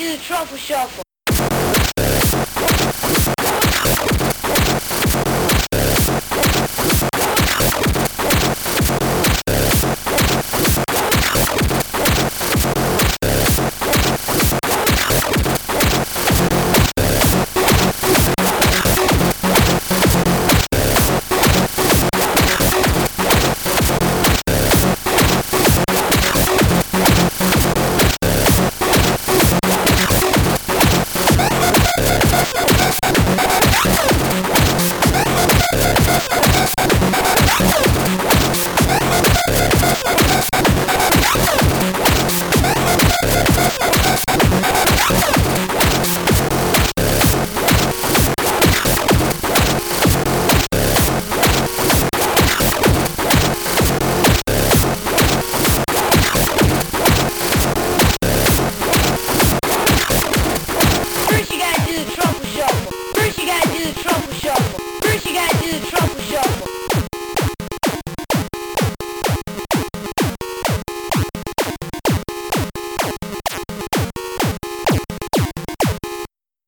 do the truffle shuffle. trouble.